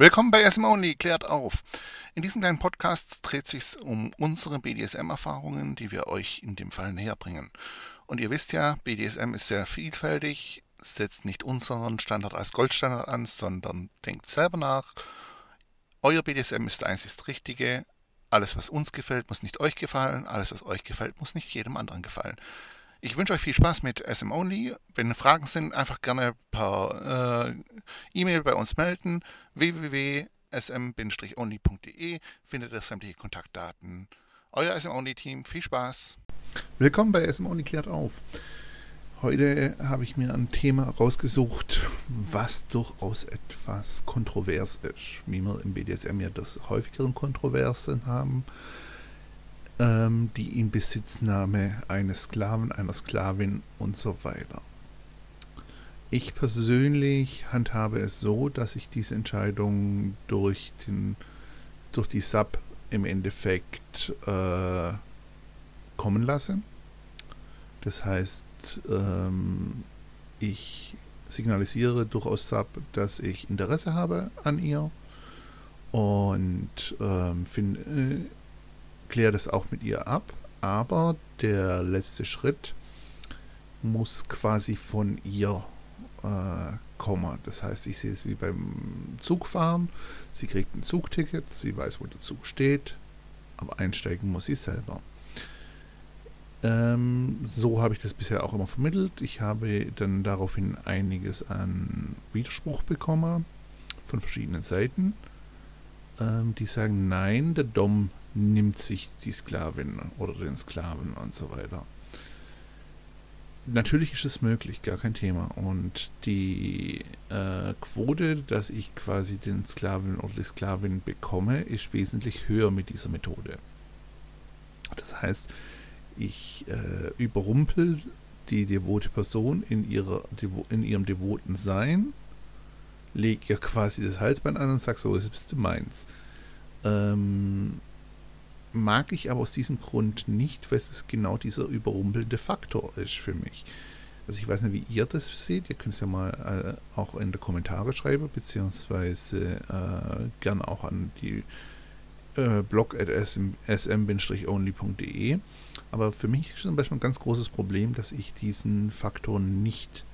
Willkommen bei SM Only, klärt auf. In diesem kleinen Podcast dreht sich um unsere BDSM-Erfahrungen, die wir euch in dem Fall näher bringen. Und ihr wisst ja, BDSM ist sehr vielfältig, setzt nicht unseren Standard als Goldstandard an, sondern denkt selber nach. Euer BDSM ist einzig Richtige. Alles, was uns gefällt, muss nicht euch gefallen. Alles, was euch gefällt, muss nicht jedem anderen gefallen. Ich wünsche euch viel Spaß mit SM Only. Wenn Fragen sind, einfach gerne per äh, E-Mail bei uns melden. www.sm-only.de findet ihr sämtliche Kontaktdaten. Euer SM Only Team, viel Spaß. Willkommen bei SM Only klärt auf. Heute habe ich mir ein Thema rausgesucht, was durchaus etwas kontrovers ist, wie wir im BDSM ja das häufigeren Kontroversen haben ähm, die Inbesitznahme eines Sklaven, einer Sklavin und so weiter. Ich persönlich handhabe es so, dass ich diese Entscheidung durch, den, durch die Sub im Endeffekt äh, kommen lasse. Das heißt, ähm, ich signalisiere durchaus Sub, dass ich Interesse habe an ihr und ähm, finde kläre das auch mit ihr ab, aber der letzte Schritt muss quasi von ihr äh, kommen. Das heißt, ich sehe es wie beim Zugfahren. Sie kriegt ein Zugticket, sie weiß, wo der Zug steht, aber einsteigen muss sie selber. Ähm, so habe ich das bisher auch immer vermittelt. Ich habe dann daraufhin einiges an Widerspruch bekommen von verschiedenen Seiten, ähm, die sagen, nein, der Dom nimmt sich die Sklavin oder den Sklaven und so weiter. Natürlich ist es möglich, gar kein Thema. Und die äh, Quote, dass ich quasi den Sklaven oder die Sklavin bekomme, ist wesentlich höher mit dieser Methode. Das heißt, ich äh, überrumpel die devote Person in, ihrer, in ihrem devoten Sein, lege ihr quasi das Halsband an und sage so, jetzt bist du meins. Ähm, mag ich aber aus diesem Grund nicht, weil es genau dieser überrumpelnde Faktor ist für mich. Also ich weiß nicht, wie ihr das seht. Ihr könnt es ja mal äh, auch in die Kommentare schreiben, beziehungsweise äh, gern auch an die äh, blog at sm-only.de. Aber für mich ist zum Beispiel ein ganz großes Problem, dass ich diesen Faktor nicht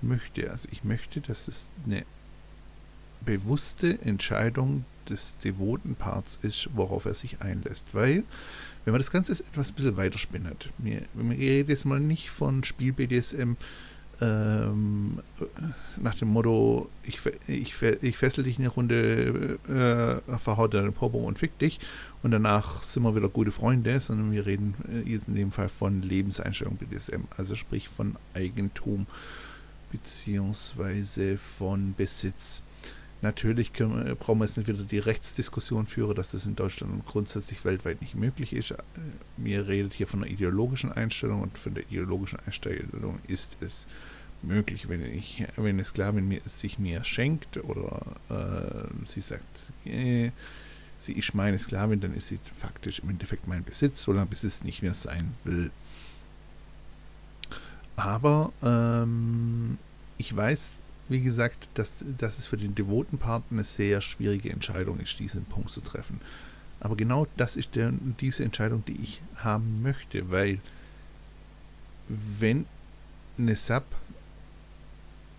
möchte. Also ich möchte, dass es eine bewusste Entscheidung des devoten Parts ist, worauf er sich einlässt. Weil, wenn man das Ganze etwas ein bisschen weiterspinnt, wir, wir reden jetzt mal nicht von Spiel BDSM ähm, nach dem Motto, ich, ich, ich fessel dich eine Runde, äh, verhau deinen Popo und fick dich und danach sind wir wieder gute Freunde, sondern wir reden äh, jetzt in dem Fall von Lebenseinstellung BDSM, also sprich von Eigentum beziehungsweise von Besitz. Natürlich können, äh, brauchen wir jetzt nicht wieder die Rechtsdiskussion führen, dass das in Deutschland und grundsätzlich weltweit nicht möglich ist. Äh, mir redet hier von einer ideologischen Einstellung und von der ideologischen Einstellung ist es möglich, wenn ich, wenn eine Sklavin mir, sich mir schenkt oder äh, sie sagt, äh, sie ist meine Sklavin, dann ist sie faktisch im Endeffekt mein Besitz, solange bis es nicht mehr sein will. Aber ähm, ich weiß wie gesagt, dass, dass es für den devoten Part eine sehr schwierige Entscheidung ist, diesen Punkt zu treffen. Aber genau das ist der, diese Entscheidung, die ich haben möchte, weil wenn eine Sub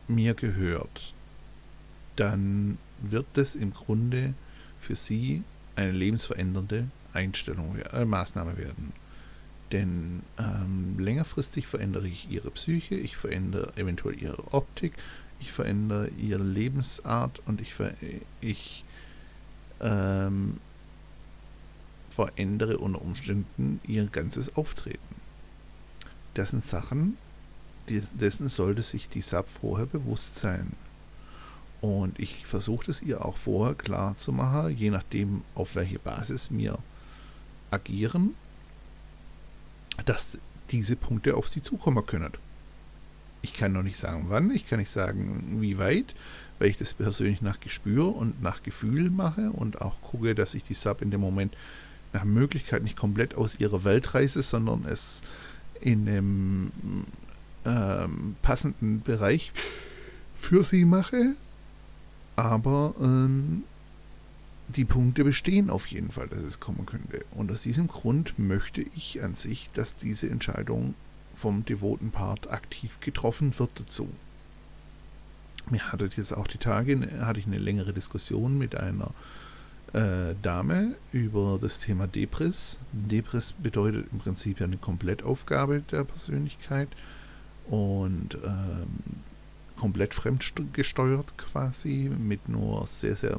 mir gehört, dann wird das im Grunde für sie eine lebensverändernde Einstellung, äh, Maßnahme werden. Denn ähm, längerfristig verändere ich ihre Psyche, ich verändere eventuell ihre Optik, ich verändere ihre Lebensart und ich, ver ich ähm, verändere unter Umständen ihr ganzes Auftreten. Das sind Sachen, die, dessen sollte sich die Sub vorher bewusst sein. Und ich versuche es ihr auch vorher klar zu machen, je nachdem, auf welche Basis wir agieren, dass diese Punkte auf sie zukommen können. Ich kann noch nicht sagen, wann, ich kann nicht sagen, wie weit, weil ich das persönlich nach Gespür und nach Gefühl mache und auch gucke, dass ich die Sub in dem Moment nach Möglichkeit nicht komplett aus ihrer Welt reiße, sondern es in einem ähm, passenden Bereich für sie mache. Aber ähm, die Punkte bestehen auf jeden Fall, dass es kommen könnte. Und aus diesem Grund möchte ich an sich, dass diese Entscheidung vom devoten Part aktiv getroffen wird dazu. Mir hatte jetzt auch die Tage, hatte ich eine längere Diskussion mit einer äh, Dame über das Thema Depris. Depris bedeutet im Prinzip ja eine Komplettaufgabe der Persönlichkeit und ähm, komplett fremdgesteuert quasi mit nur sehr, sehr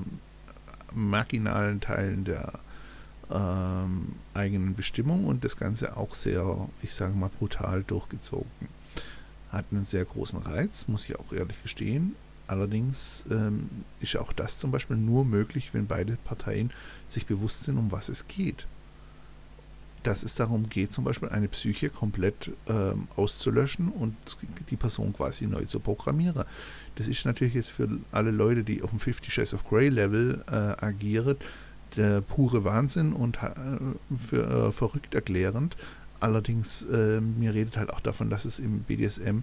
marginalen Teilen der ähm, eigenen Bestimmung und das Ganze auch sehr, ich sage mal, brutal durchgezogen. Hat einen sehr großen Reiz, muss ich auch ehrlich gestehen. Allerdings ähm, ist auch das zum Beispiel nur möglich, wenn beide Parteien sich bewusst sind, um was es geht. Dass es darum geht, zum Beispiel eine Psyche komplett ähm, auszulöschen und die Person quasi neu zu programmieren. Das ist natürlich jetzt für alle Leute, die auf dem 50 Shades of Grey Level äh, agieren, der pure Wahnsinn und äh, für äh, verrückt erklärend. Allerdings, äh, mir redet halt auch davon, dass es im BDSM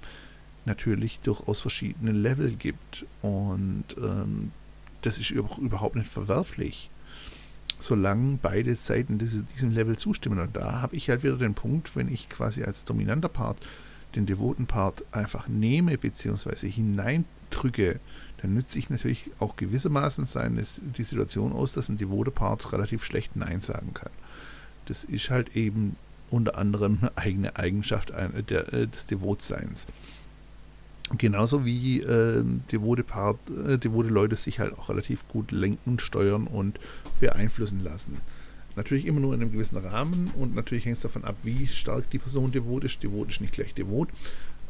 natürlich durchaus verschiedene Level gibt. Und ähm, das ist überhaupt nicht verwerflich, solange beide Seiten diese, diesem Level zustimmen. Und da habe ich halt wieder den Punkt, wenn ich quasi als dominanter Part den devoten Part einfach nehme bzw. hineindrücke, dann nütze ich natürlich auch gewissermaßen seine, die Situation aus, dass ein devoter Part relativ schlecht Nein sagen kann. Das ist halt eben unter anderem eine eigene Eigenschaft der, äh, des Devotseins. Genauso wie äh, devote, Part, äh, devote Leute sich halt auch relativ gut lenken, steuern und beeinflussen lassen. Natürlich immer nur in einem gewissen Rahmen und natürlich hängt es davon ab, wie stark die Person devot ist. Devot ist nicht gleich devot,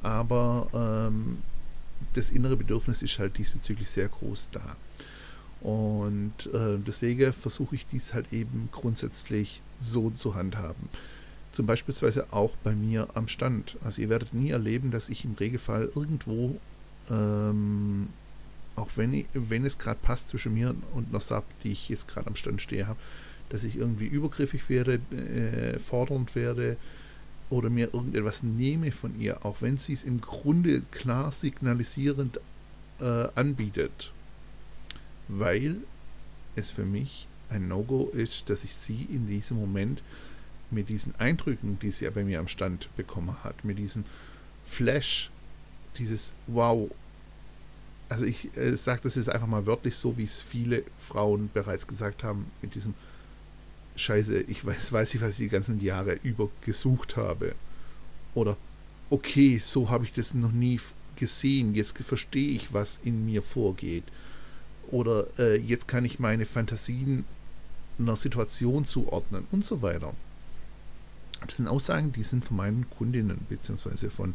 aber ähm, das innere Bedürfnis ist halt diesbezüglich sehr groß da. Und äh, deswegen versuche ich dies halt eben grundsätzlich so zu handhaben. Zum Beispiel auch bei mir am Stand. Also ihr werdet nie erleben, dass ich im Regelfall irgendwo, ähm, auch wenn, wenn es gerade passt zwischen mir und einer Sub, die ich jetzt gerade am Stand stehe habe, dass ich irgendwie übergriffig werde, äh, fordernd werde oder mir irgendetwas nehme von ihr, auch wenn sie es im Grunde klar signalisierend äh, anbietet. Weil es für mich ein No-Go ist, dass ich sie in diesem Moment mit diesen Eindrücken, die sie ja bei mir am Stand bekommen hat, mit diesem Flash, dieses Wow. Also ich äh, sage das jetzt einfach mal wörtlich so, wie es viele Frauen bereits gesagt haben, mit diesem Scheiße, ich weiß, weiß ich, was ich die ganzen Jahre über gesucht habe. Oder okay, so habe ich das noch nie gesehen, jetzt verstehe ich, was in mir vorgeht. Oder äh, jetzt kann ich meine Fantasien einer Situation zuordnen und so weiter. Das sind Aussagen, die sind von meinen Kundinnen bzw. von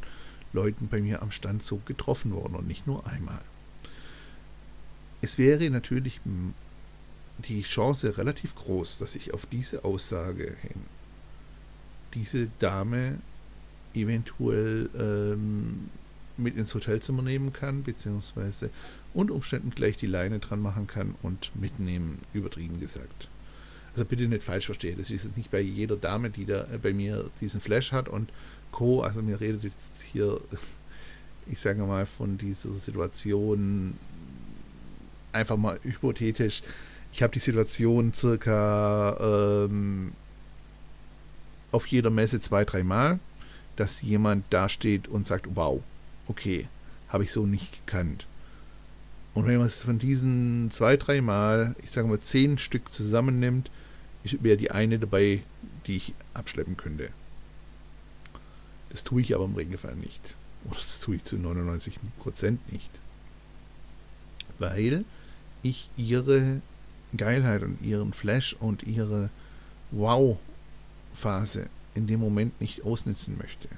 Leuten bei mir am Stand so getroffen worden und nicht nur einmal. Es wäre natürlich die Chance relativ groß, dass ich auf diese Aussage hin diese Dame eventuell ähm, mit ins Hotelzimmer nehmen kann, beziehungsweise unter Umständen gleich die Leine dran machen kann und mitnehmen, übertrieben gesagt. Also bitte nicht falsch verstehen. Das ist jetzt nicht bei jeder Dame, die da bei mir diesen Flash hat und Co. Also mir redet jetzt hier, ich sage mal, von dieser Situation einfach mal hypothetisch. Ich habe die Situation circa ähm, auf jeder Messe zwei, dreimal, dass jemand da steht und sagt, wow, okay, habe ich so nicht gekannt. Und wenn man es von diesen zwei, dreimal, ich sage mal zehn Stück zusammennimmt, wäre die eine dabei, die ich abschleppen könnte. Das tue ich aber im Regelfall nicht. Oder das tue ich zu 99% nicht. Weil ich ihre Geilheit und ihren Flash und ihre Wow-Phase in dem Moment nicht ausnutzen möchte.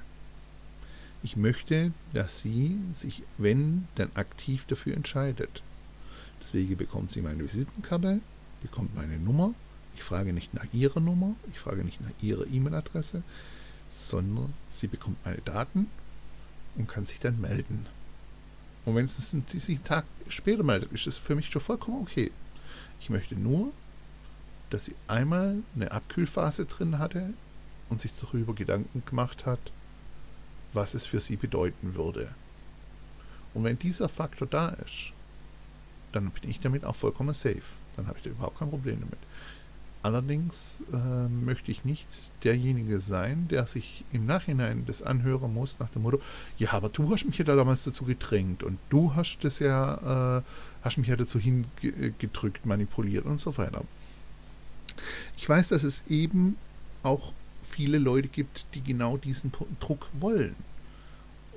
Ich möchte, dass sie sich, wenn, dann aktiv dafür entscheidet. Deswegen bekommt sie meine Visitenkarte, bekommt meine Nummer ich frage nicht nach Ihrer Nummer, ich frage nicht nach Ihrer E-Mail-Adresse, sondern sie bekommt meine Daten und kann sich dann melden. Und wenn es sich einen Tag später meldet, ist es für mich schon vollkommen okay. Ich möchte nur, dass sie einmal eine Abkühlphase drin hatte und sich darüber Gedanken gemacht hat, was es für sie bedeuten würde. Und wenn dieser Faktor da ist, dann bin ich damit auch vollkommen safe. Dann habe ich da überhaupt kein Problem damit. Allerdings äh, möchte ich nicht derjenige sein, der sich im Nachhinein das anhören muss nach dem Motto, ja, aber du hast mich ja damals dazu gedrängt und du hast das ja, äh, hast mich ja dazu hingedrückt, manipuliert und so weiter. Ich weiß, dass es eben auch viele Leute gibt, die genau diesen Druck wollen.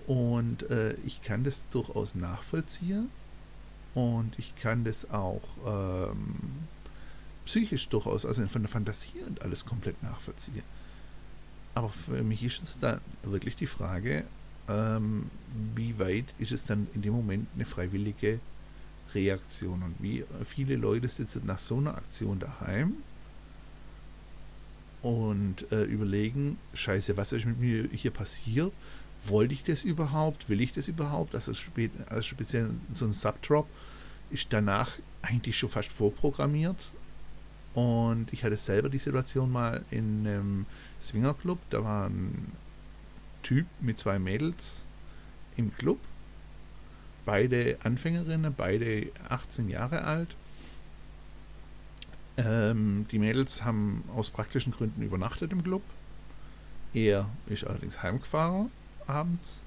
Und äh, ich kann das durchaus nachvollziehen und ich kann das auch ähm, psychisch durchaus, also von der Fantasie und alles komplett nachvollziehen. Aber für mich ist es dann wirklich die Frage, ähm, wie weit ist es dann in dem Moment eine freiwillige Reaktion und wie viele Leute sitzen nach so einer Aktion daheim und äh, überlegen, scheiße, was ist mit mir hier passiert? Wollte ich das überhaupt? Will ich das überhaupt? Also, spät, also speziell so ein Subdrop ist danach eigentlich schon fast vorprogrammiert und ich hatte selber die Situation mal in einem Swingerclub. Da war ein Typ mit zwei Mädels im Club. Beide Anfängerinnen, beide 18 Jahre alt. Ähm, die Mädels haben aus praktischen Gründen übernachtet im Club. Er ist allerdings heimgefahren abends.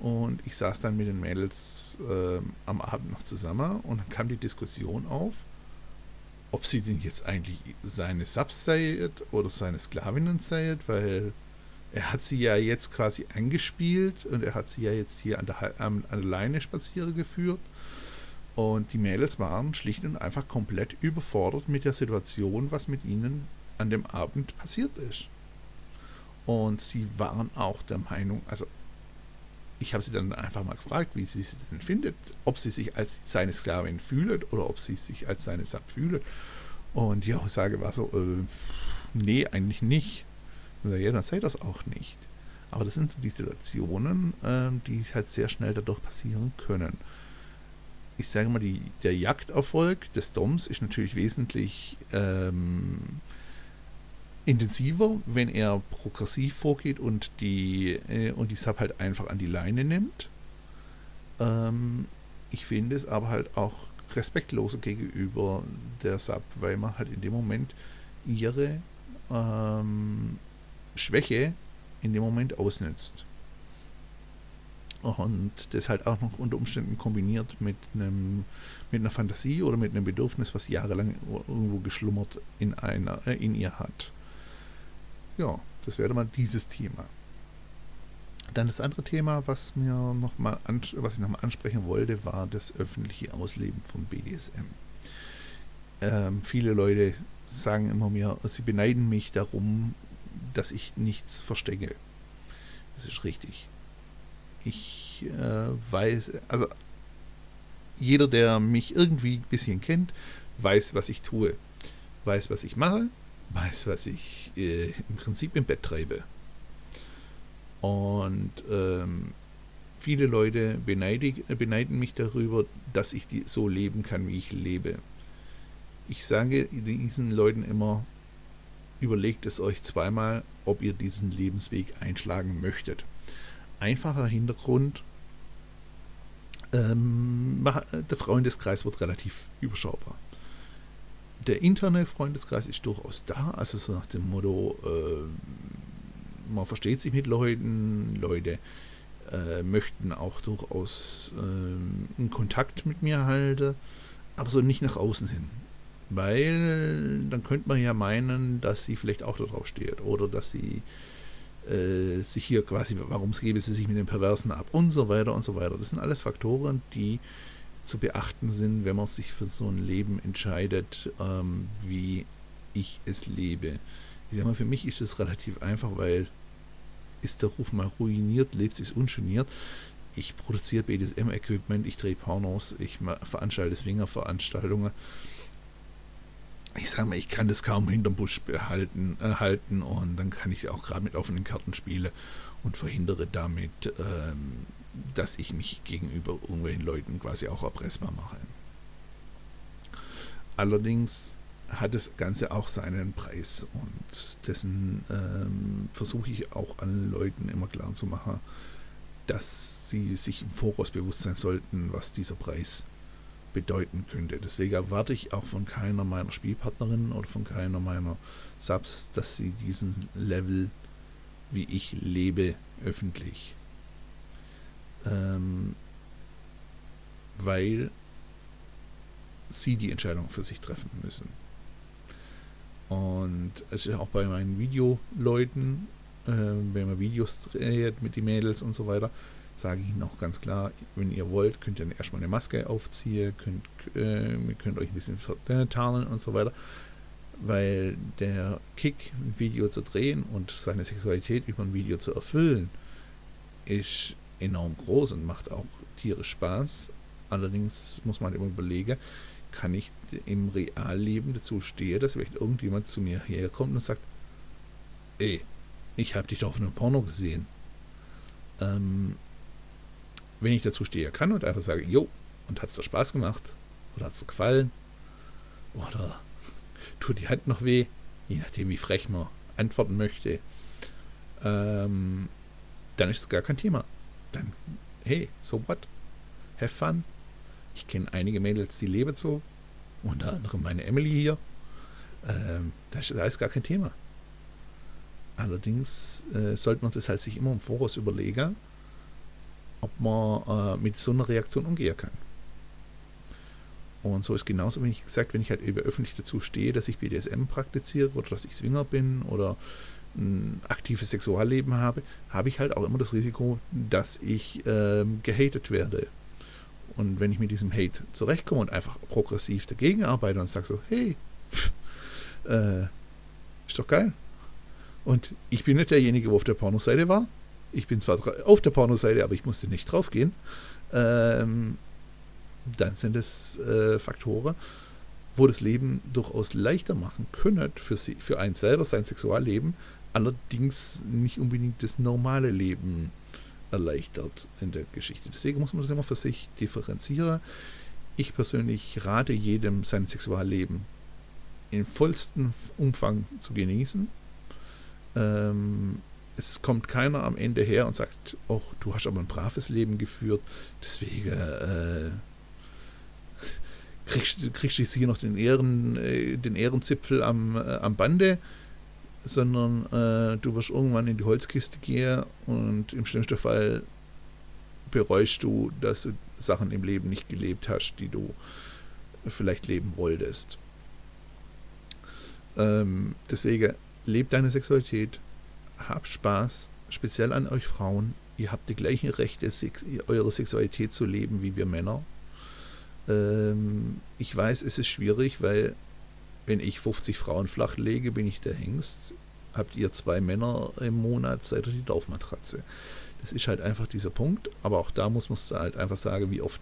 Und ich saß dann mit den Mädels äh, am Abend noch zusammen und dann kam die Diskussion auf, ob sie denn jetzt eigentlich seine Subs seid oder seine Sklavinnen seid, weil er hat sie ja jetzt quasi angespielt und er hat sie ja jetzt hier an der, an der Leine spazieren geführt. Und die Mädels waren schlicht und einfach komplett überfordert mit der Situation, was mit ihnen an dem Abend passiert ist. Und sie waren auch der Meinung, also ich habe sie dann einfach mal gefragt, wie sie es denn findet, ob sie sich als seine Sklavin fühlt oder ob sie sich als seine Sub fühlt. Und die Aussage war so, äh, nee, eigentlich nicht. Und ja, dann sei das auch nicht. Aber das sind so die Situationen, äh, die halt sehr schnell dadurch passieren können. Ich sage mal, die, der Jagderfolg des Doms ist natürlich wesentlich ähm, intensiver, wenn er progressiv vorgeht und die, äh, und die Sub halt einfach an die Leine nimmt. Ähm, ich finde es aber halt auch respektloser gegenüber der Sub, weil man halt in dem Moment ihre ähm, Schwäche in dem Moment ausnutzt. Und das halt auch noch unter Umständen kombiniert mit einem mit einer Fantasie oder mit einem Bedürfnis, was jahrelang irgendwo geschlummert in einer äh, in ihr hat. Ja, das wäre mal dieses Thema. Dann das andere Thema, was mir noch mal was ich nochmal ansprechen wollte, war das öffentliche Ausleben von BDSM. Ähm, viele Leute sagen immer mir, sie beneiden mich darum, dass ich nichts verstecke. Das ist richtig. Ich äh, weiß, also jeder, der mich irgendwie ein bisschen kennt, weiß, was ich tue, weiß, was ich mache, weiß, was ich äh, im Prinzip im Bett treibe. Und ähm, viele Leute beneidig, beneiden mich darüber, dass ich die, so leben kann, wie ich lebe. Ich sage diesen Leuten immer, überlegt es euch zweimal, ob ihr diesen Lebensweg einschlagen möchtet. Einfacher Hintergrund, ähm, der Freundeskreis wird relativ überschaubar der interne Freundeskreis ist durchaus da, also so nach dem Motto, äh, man versteht sich mit Leuten, Leute äh, möchten auch durchaus äh, in Kontakt mit mir halten, aber so nicht nach außen hin. Weil dann könnte man ja meinen, dass sie vielleicht auch darauf steht oder dass sie äh, sich hier quasi, warum gebe sie sich mit den Perversen ab und so weiter und so weiter. Das sind alles Faktoren, die zu beachten sind, wenn man sich für so ein Leben entscheidet, ähm, wie ich es lebe. Ich sage mal, für mich ist es relativ einfach, weil ist der Ruf mal ruiniert, lebt sich ungeniert. Ich produziere BDSM-Equipment, ich drehe Pornos, ich veranstalte Swinger-Veranstaltungen. Ich sage mal, ich kann das kaum hinterm Busch behalten, äh, halten und dann kann ich auch gerade mit offenen Karten spielen und verhindere damit ähm, dass ich mich gegenüber irgendwelchen Leuten quasi auch erpressbar mache. Allerdings hat das Ganze auch seinen Preis und dessen ähm, versuche ich auch allen Leuten immer klar zu machen, dass sie sich im Voraus bewusst sein sollten, was dieser Preis bedeuten könnte. Deswegen erwarte ich auch von keiner meiner Spielpartnerinnen oder von keiner meiner Subs, dass sie diesen Level, wie ich lebe, öffentlich. Ähm, weil sie die Entscheidung für sich treffen müssen. Und es ist auch bei meinen Videoleuten, äh, wenn man Videos dreht mit den Mädels und so weiter, sage ich Ihnen auch ganz klar, wenn ihr wollt, könnt ihr erstmal eine Maske aufziehen, könnt, äh, könnt euch ein bisschen tarnen und so weiter. Weil der Kick, ein Video zu drehen und seine Sexualität über ein Video zu erfüllen, ist enorm groß und macht auch tierisch Spaß. Allerdings muss man immer überlegen, kann ich im Realleben dazu stehen, dass vielleicht irgendjemand zu mir herkommt und sagt, ey, ich habe dich doch auf einem Porno gesehen. Ähm, wenn ich dazu stehe, kann und einfach sage, jo, und hat es dir Spaß gemacht? Oder hat es dir gefallen? Oder tut die Hand noch weh? Je nachdem, wie frech man antworten möchte. Ähm, dann ist es gar kein Thema. Dann, hey, so what? Have fun. Ich kenne einige Mädels, die leben so. Unter anderem meine Emily hier. Ähm, das ist gar kein Thema. Allerdings äh, sollte man das halt sich immer im Voraus überlegen, ob man äh, mit so einer Reaktion umgehen kann. Und so ist genauso, wenn ich gesagt, wenn ich halt eben öffentlich dazu stehe, dass ich BDSM praktiziere oder dass ich Swinger bin oder ein aktives Sexualleben habe, habe ich halt auch immer das Risiko, dass ich ähm, gehatet werde. Und wenn ich mit diesem Hate zurechtkomme und einfach progressiv dagegen arbeite und sage so, hey, pff, äh, ist doch geil. Und ich bin nicht derjenige, der auf der Pornoseite war, ich bin zwar auf der Pornoseite, aber ich musste nicht draufgehen. Ähm, dann sind es äh, Faktoren, wo das Leben durchaus leichter machen können für, sie, für einen selber, sein Sexualleben, allerdings nicht unbedingt das normale Leben erleichtert in der Geschichte. Deswegen muss man das immer für sich differenzieren. Ich persönlich rate jedem, sein Sexualleben in vollstem Umfang zu genießen. Ähm, es kommt keiner am Ende her und sagt, oh, du hast aber ein braves Leben geführt, deswegen äh, kriegst, kriegst du hier noch den, Ehren, äh, den Ehrenzipfel am, äh, am Bande, sondern äh, du wirst irgendwann in die Holzkiste gehen und im schlimmsten Fall bereust du, dass du Sachen im Leben nicht gelebt hast, die du vielleicht leben wolltest. Ähm, deswegen, leb deine Sexualität, habt Spaß, speziell an euch Frauen. Ihr habt die gleichen Rechte, Sex, eure Sexualität zu leben wie wir Männer. Ähm, ich weiß, es ist schwierig, weil wenn ich 50 Frauen flach lege, bin ich der Hengst. Habt ihr zwei Männer im Monat, seid ihr die Dorfmatratze. Das ist halt einfach dieser Punkt. Aber auch da muss man halt einfach sagen, wie oft,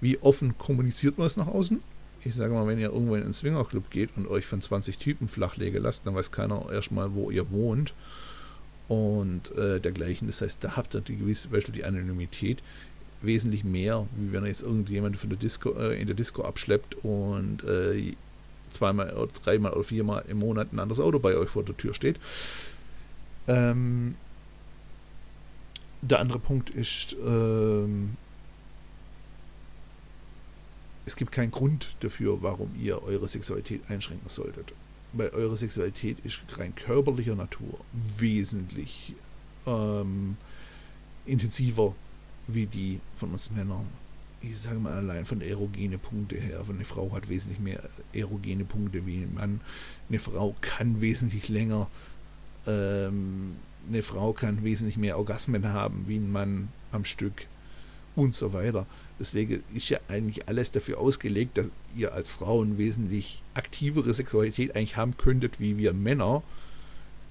wie offen kommuniziert man es nach außen. Ich sage mal, wenn ihr irgendwo in einen Swingerclub geht und euch von 20 Typen flachlegen lasst, dann weiß keiner erstmal, wo ihr wohnt und äh, dergleichen. Das heißt, da habt ihr die gewisse Beispiel die Anonymität wesentlich mehr, wie wenn ihr jetzt irgendjemand von der Disco äh, in der Disco abschleppt und äh, zweimal oder dreimal oder viermal im Monat ein anderes Auto bei euch vor der Tür steht. Ähm, der andere Punkt ist, ähm, es gibt keinen Grund dafür, warum ihr eure Sexualität einschränken solltet weil eure Sexualität ist rein körperlicher Natur wesentlich ähm, intensiver wie die von uns Männern. Ich sage mal allein von erogene Punkte her. Eine Frau hat wesentlich mehr erogene Punkte wie ein Mann. Eine Frau kann wesentlich länger, ähm, eine Frau kann wesentlich mehr Orgasmen haben wie ein Mann am Stück und so weiter. Deswegen ist ja eigentlich alles dafür ausgelegt, dass ihr als Frauen wesentlich aktivere Sexualität eigentlich haben könntet wie wir Männer.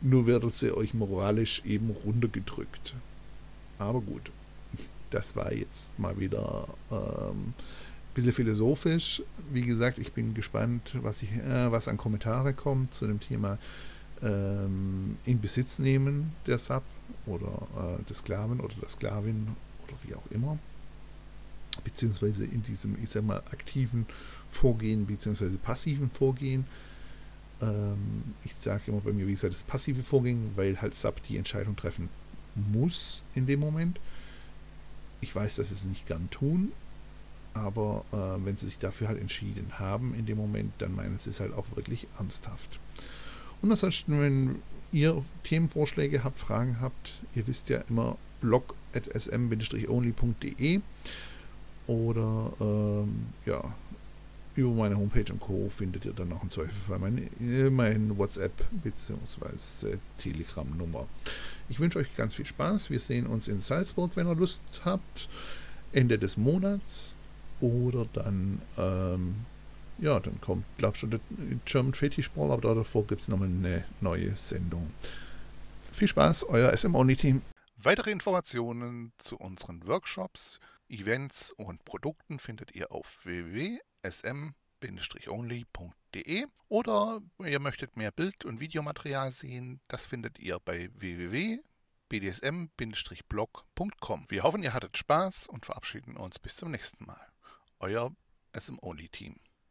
Nur werdet sie euch moralisch eben runtergedrückt. Aber gut, das war jetzt mal wieder ähm, ein bisschen philosophisch. Wie gesagt, ich bin gespannt, was, ich, äh, was an Kommentare kommt zu dem Thema ähm, in Besitz nehmen der Sub oder äh, des Sklaven oder der Sklavin oder wie auch immer beziehungsweise in diesem, ich sag mal, aktiven Vorgehen, beziehungsweise passiven Vorgehen. Ähm, ich sage immer bei mir, wie gesagt, das passive Vorgehen, weil halt Sub die Entscheidung treffen muss in dem Moment. Ich weiß, dass sie es nicht gern tun, aber äh, wenn sie sich dafür halt entschieden haben in dem Moment, dann meinen sie es halt auch wirklich ernsthaft. Und ansonsten, wenn ihr Themenvorschläge habt, Fragen habt, ihr wisst ja immer blog.sm-only.de oder ähm, ja, über meine Homepage und Co. findet ihr dann auch im Zweifelsfall meine, mein WhatsApp bzw. Telegram-Nummer. Ich wünsche euch ganz viel Spaß. Wir sehen uns in Salzburg, wenn ihr Lust habt. Ende des Monats. Oder dann, ähm, ja, dann kommt, glaube ich, schon der German Fetish Ball, aber davor gibt es nochmal eine neue Sendung. Viel Spaß, euer SM Only Team. Weitere Informationen zu unseren Workshops, Events und Produkten findet ihr auf www.sm-only.de oder ihr möchtet mehr Bild- und Videomaterial sehen, das findet ihr bei www.bdsm-blog.com. Wir hoffen, ihr hattet Spaß und verabschieden uns bis zum nächsten Mal. Euer SM Only Team.